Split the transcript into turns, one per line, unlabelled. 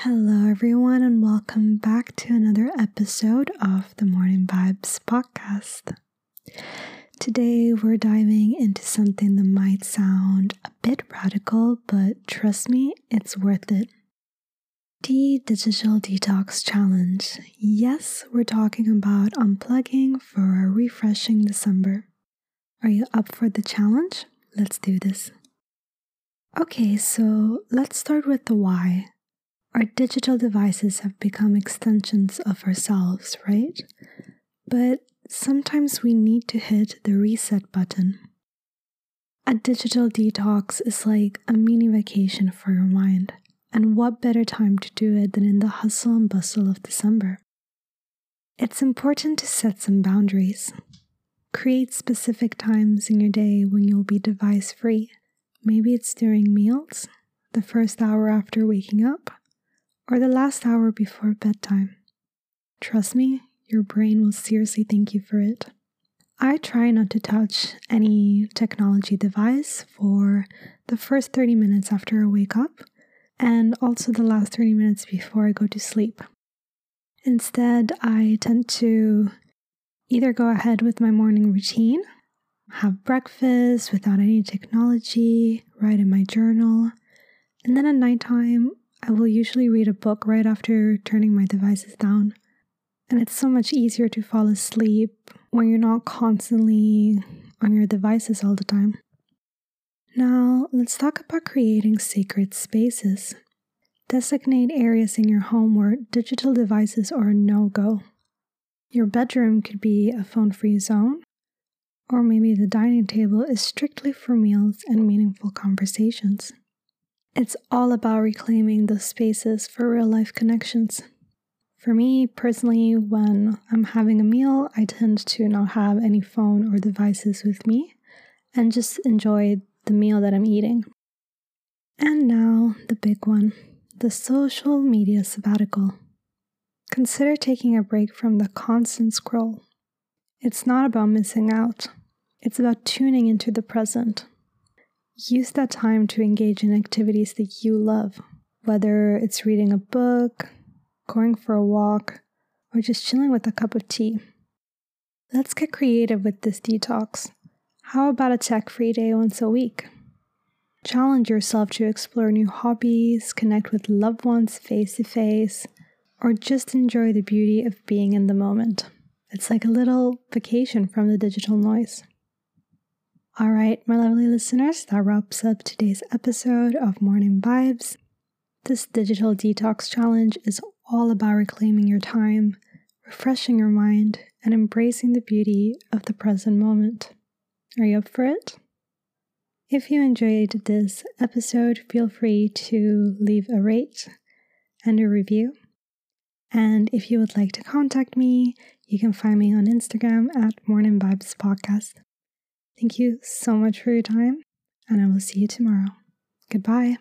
Hello, everyone, and welcome back to another episode of the Morning Vibes podcast. Today, we're diving into something that might sound a bit radical, but trust me, it's worth it. The Digital Detox Challenge. Yes, we're talking about unplugging for a refreshing December. Are you up for the challenge? Let's do this. Okay, so let's start with the why. Our digital devices have become extensions of ourselves, right? But sometimes we need to hit the reset button. A digital detox is like a mini vacation for your mind. And what better time to do it than in the hustle and bustle of December? It's important to set some boundaries. Create specific times in your day when you'll be device free. Maybe it's during meals, the first hour after waking up, or the last hour before bedtime. Trust me, your brain will seriously thank you for it. I try not to touch any technology device for the first 30 minutes after I wake up and also the last 30 minutes before I go to sleep. Instead, I tend to either go ahead with my morning routine, have breakfast without any technology, write in my journal, and then at nighttime, I will usually read a book right after turning my devices down. And it's so much easier to fall asleep when you're not constantly on your devices all the time. Now, let's talk about creating sacred spaces. Designate areas in your home where digital devices are a no go. Your bedroom could be a phone free zone, or maybe the dining table is strictly for meals and meaningful conversations. It's all about reclaiming those spaces for real life connections. For me personally, when I'm having a meal, I tend to not have any phone or devices with me and just enjoy the meal that I'm eating. And now, the big one the social media sabbatical. Consider taking a break from the constant scroll. It's not about missing out, it's about tuning into the present. Use that time to engage in activities that you love, whether it's reading a book, going for a walk, or just chilling with a cup of tea. Let's get creative with this detox. How about a tech free day once a week? Challenge yourself to explore new hobbies, connect with loved ones face to face, or just enjoy the beauty of being in the moment. It's like a little vacation from the digital noise. All right, my lovely listeners, that wraps up today's episode of Morning Vibes. This digital detox challenge is all about reclaiming your time, refreshing your mind, and embracing the beauty of the present moment. Are you up for it? If you enjoyed this episode, feel free to leave a rate and a review. And if you would like to contact me, you can find me on Instagram at Morning Vibes Podcast. Thank you so much for your time, and I will see you tomorrow. Goodbye.